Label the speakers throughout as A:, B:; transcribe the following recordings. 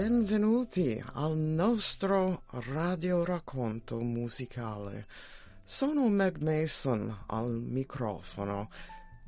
A: Benvenuti al nostro radioracconto musicale. Sono Meg Mason al microfono.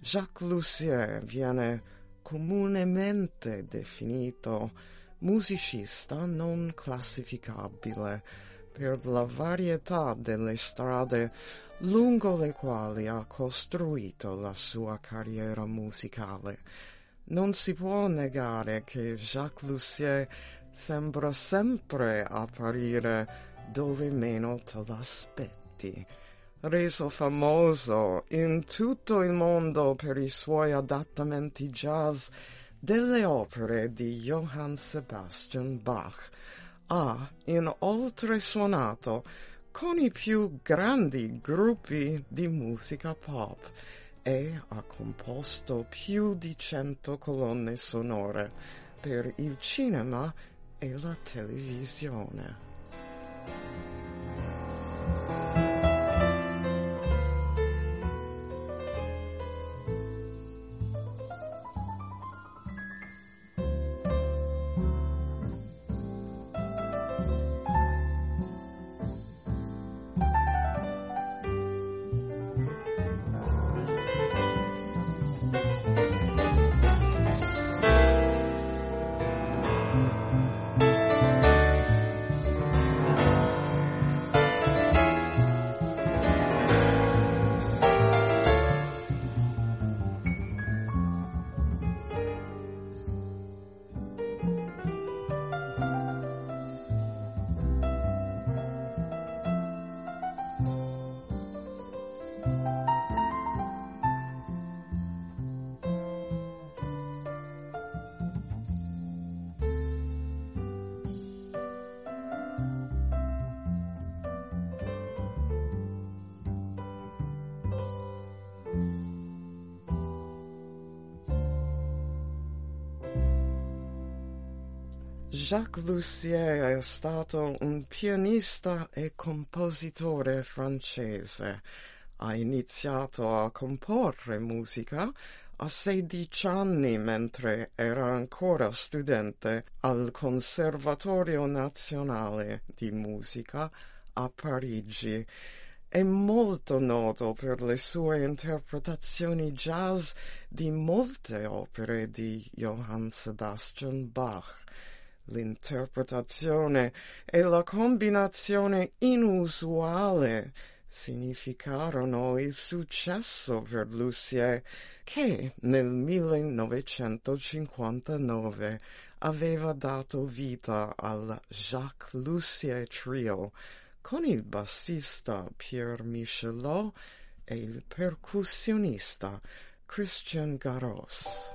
A: Jacques Lussier viene comunemente definito musicista non classificabile per la varietà delle strade lungo le quali ha costruito la sua carriera musicale. Non si può negare che Jacques Lussier sembra sempre apparire dove meno te l'aspetti. Reso famoso in tutto il mondo per i suoi adattamenti jazz delle opere di Johann Sebastian Bach, ha inoltre suonato con i più grandi gruppi di musica pop e ha composto più di cento colonne sonore per il cinema e la televisione. Jacques Lussier è stato un pianista e compositore francese. Ha iniziato a comporre musica a 16 anni mentre era ancora studente al Conservatorio Nazionale di Musica a Parigi. È molto noto per le sue interpretazioni jazz di molte opere di Johann Sebastian Bach. L'interpretazione e la combinazione inusuale significarono il successo per Lussier che nel 1959 aveva dato vita al Jacques Lussier Trio con il bassista Pierre Michelot e il percussionista Christian Garros.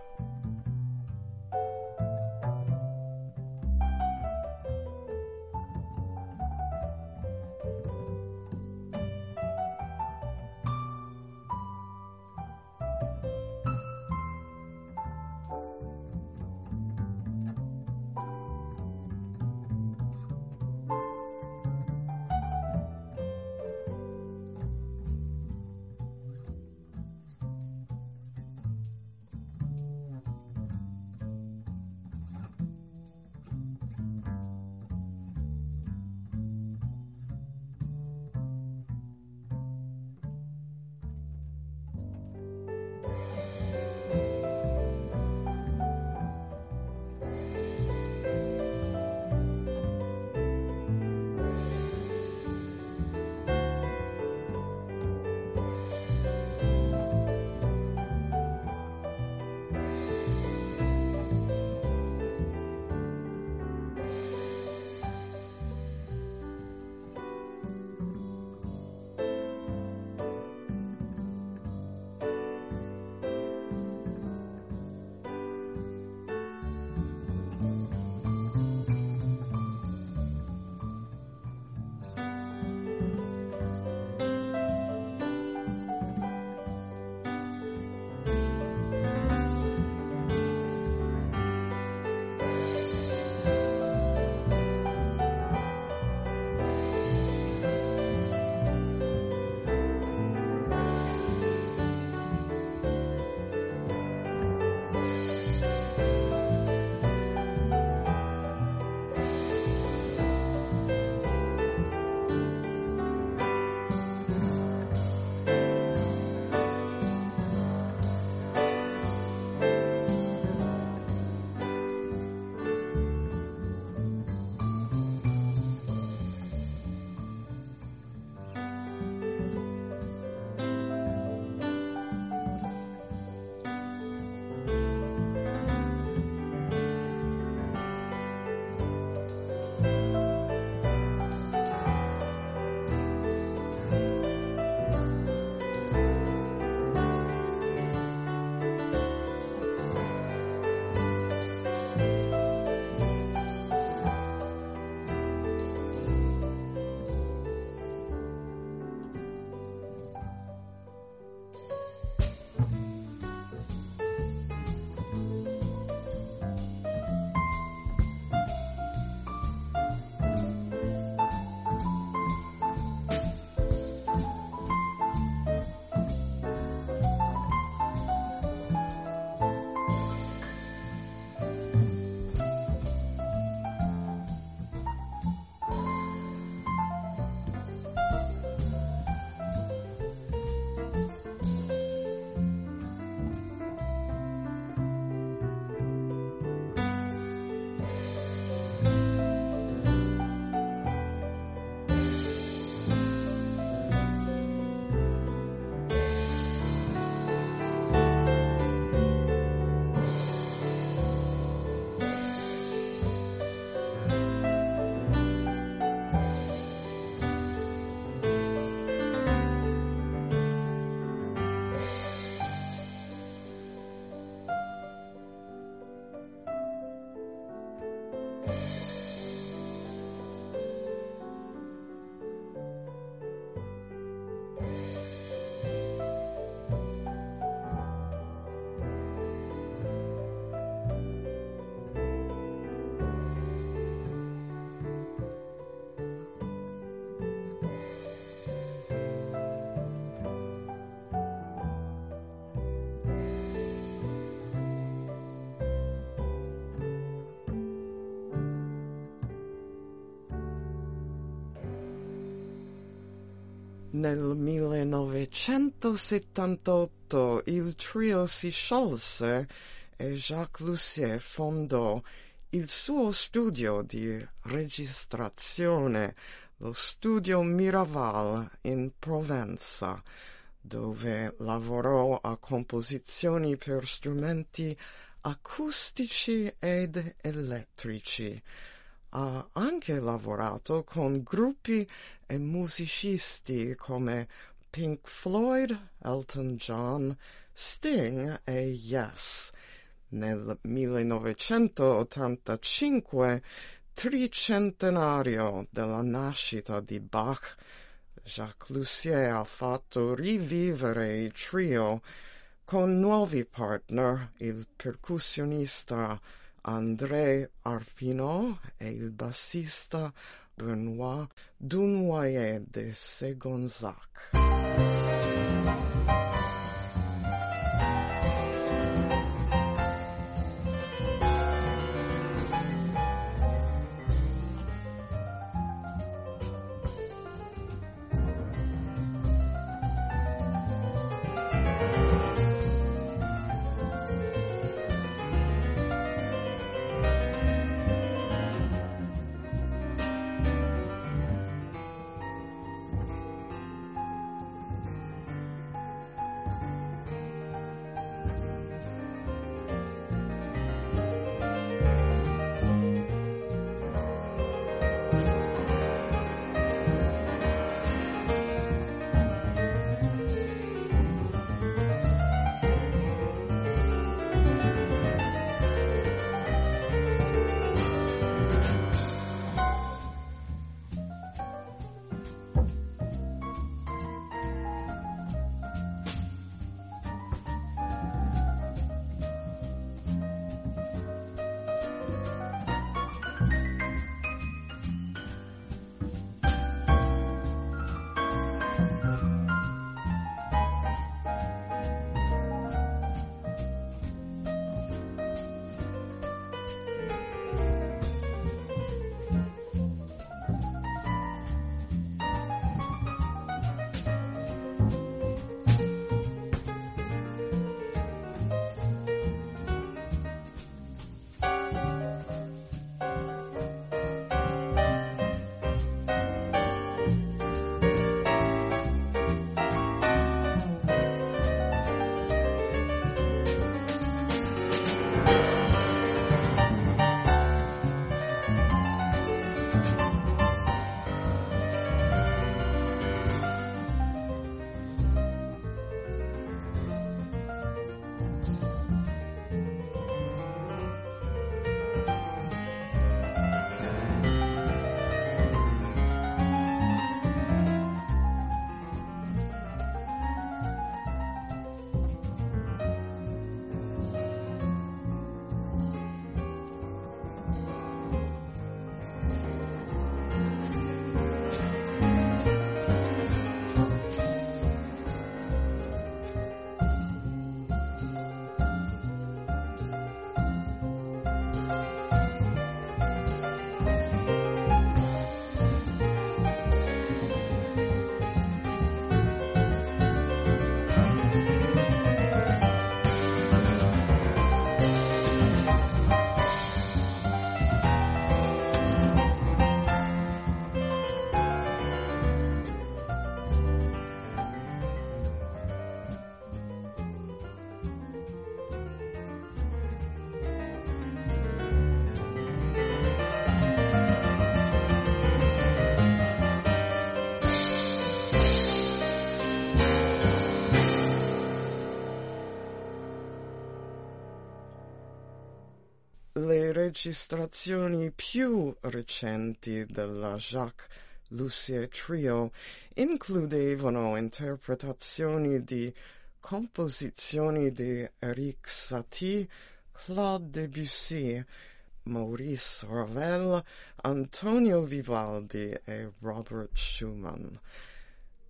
A: Nel 1978 il trio si sciolse e Jacques Lussier fondò il suo studio di registrazione, lo studio Miraval in Provenza, dove lavorò a composizioni per strumenti acustici ed elettrici. Ha anche lavorato con gruppi e musicisti come Pink Floyd, Elton John, Sting e Yes. Nel 1985, tricentenario della nascita di Bach, Jacques Lussier ha fatto rivivere il trio con nuovi partner, il percussionista André Arpinot e il bassista Benoît Dunoyer de Segonzac. Registrazioni più recenti della Jacques Lussier Trio includevano interpretazioni di composizioni di Eric Satie, Claude Debussy, Maurice Ravel, Antonio Vivaldi e Robert Schumann.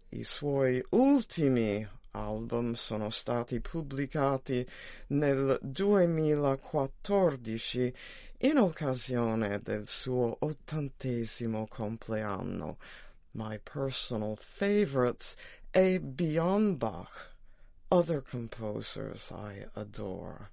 A: I suoi ultimi album sono stati pubblicati nel 2014 in occasione del suo ottantesimo compleanno. My personal favorites, A. Beyond Bach. Other composers I adore.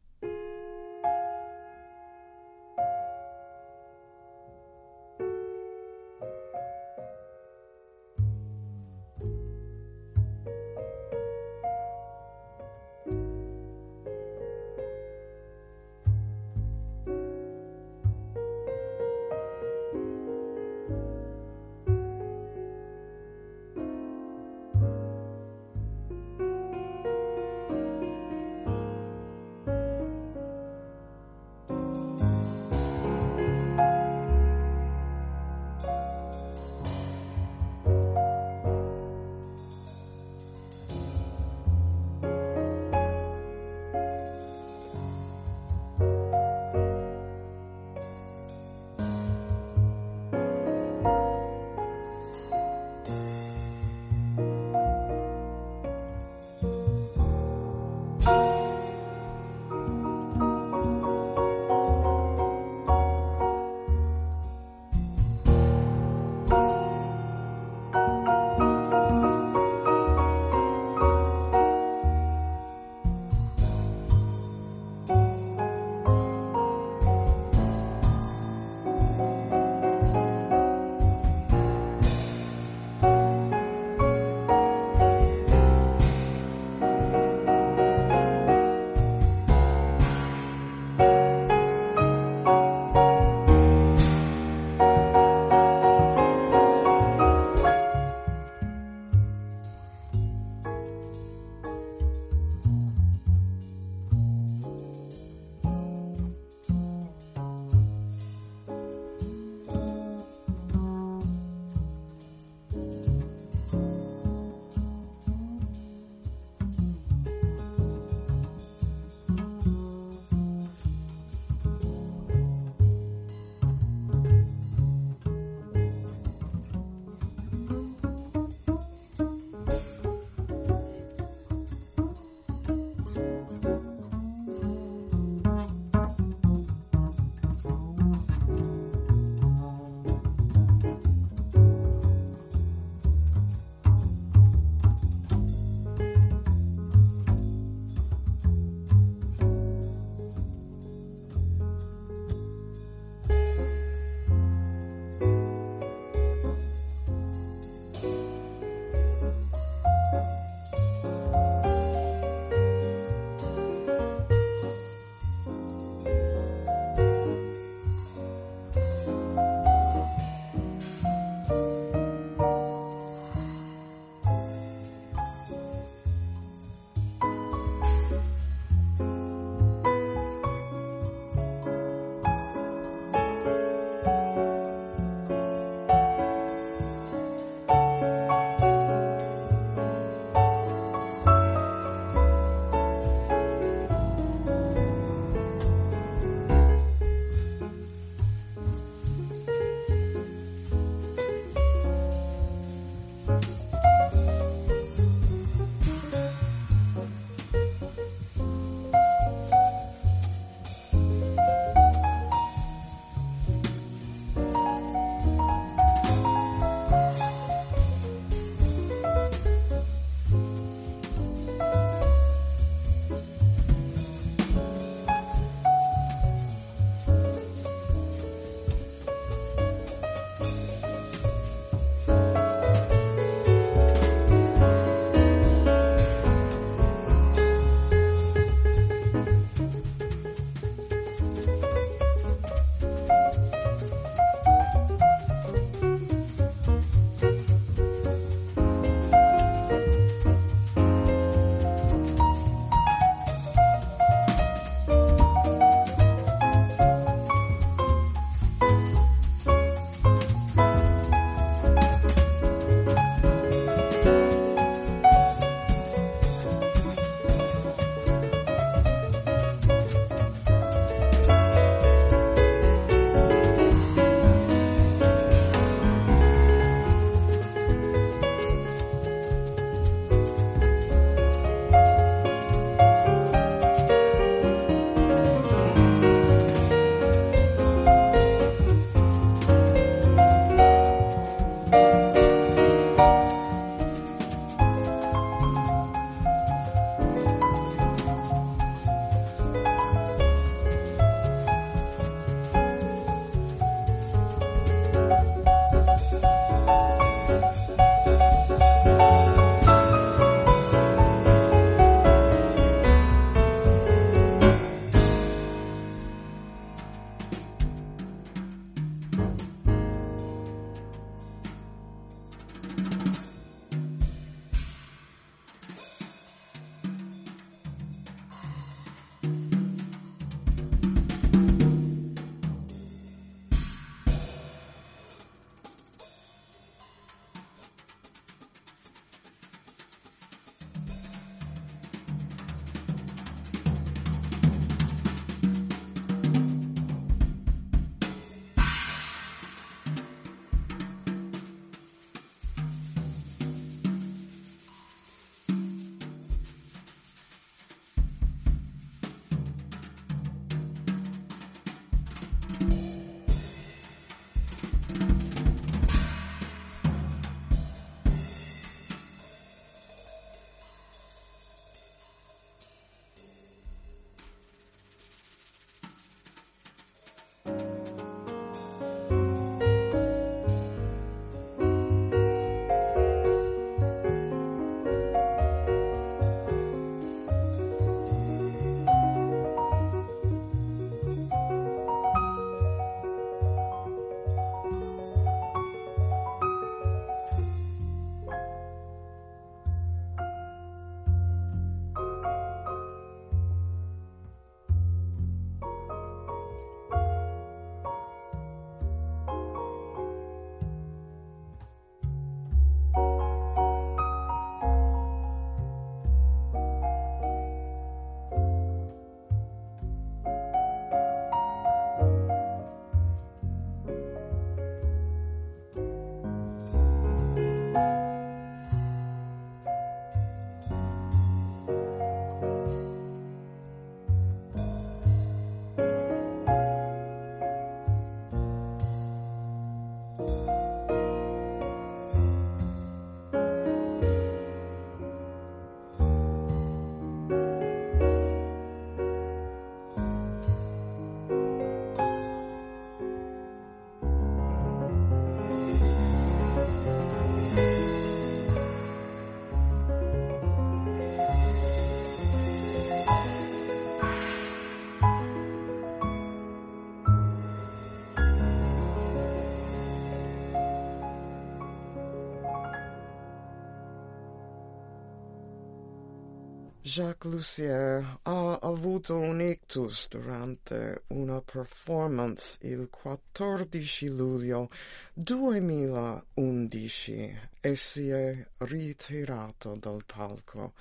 A: Jacques Lussier ha avuto un ictus durante una performance il 14 luglio 2011 e si è ritirato dal palco.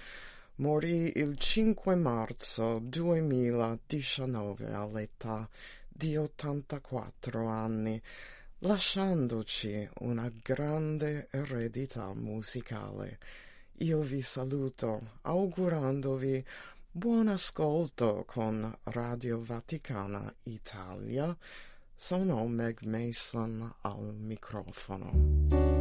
A: Morì il 5 marzo 2019 all'età di 84 anni, lasciandoci una grande eredità musicale. Io vi saluto augurandovi buon ascolto con Radio Vaticana Italia. Sono Meg Mason al microfono.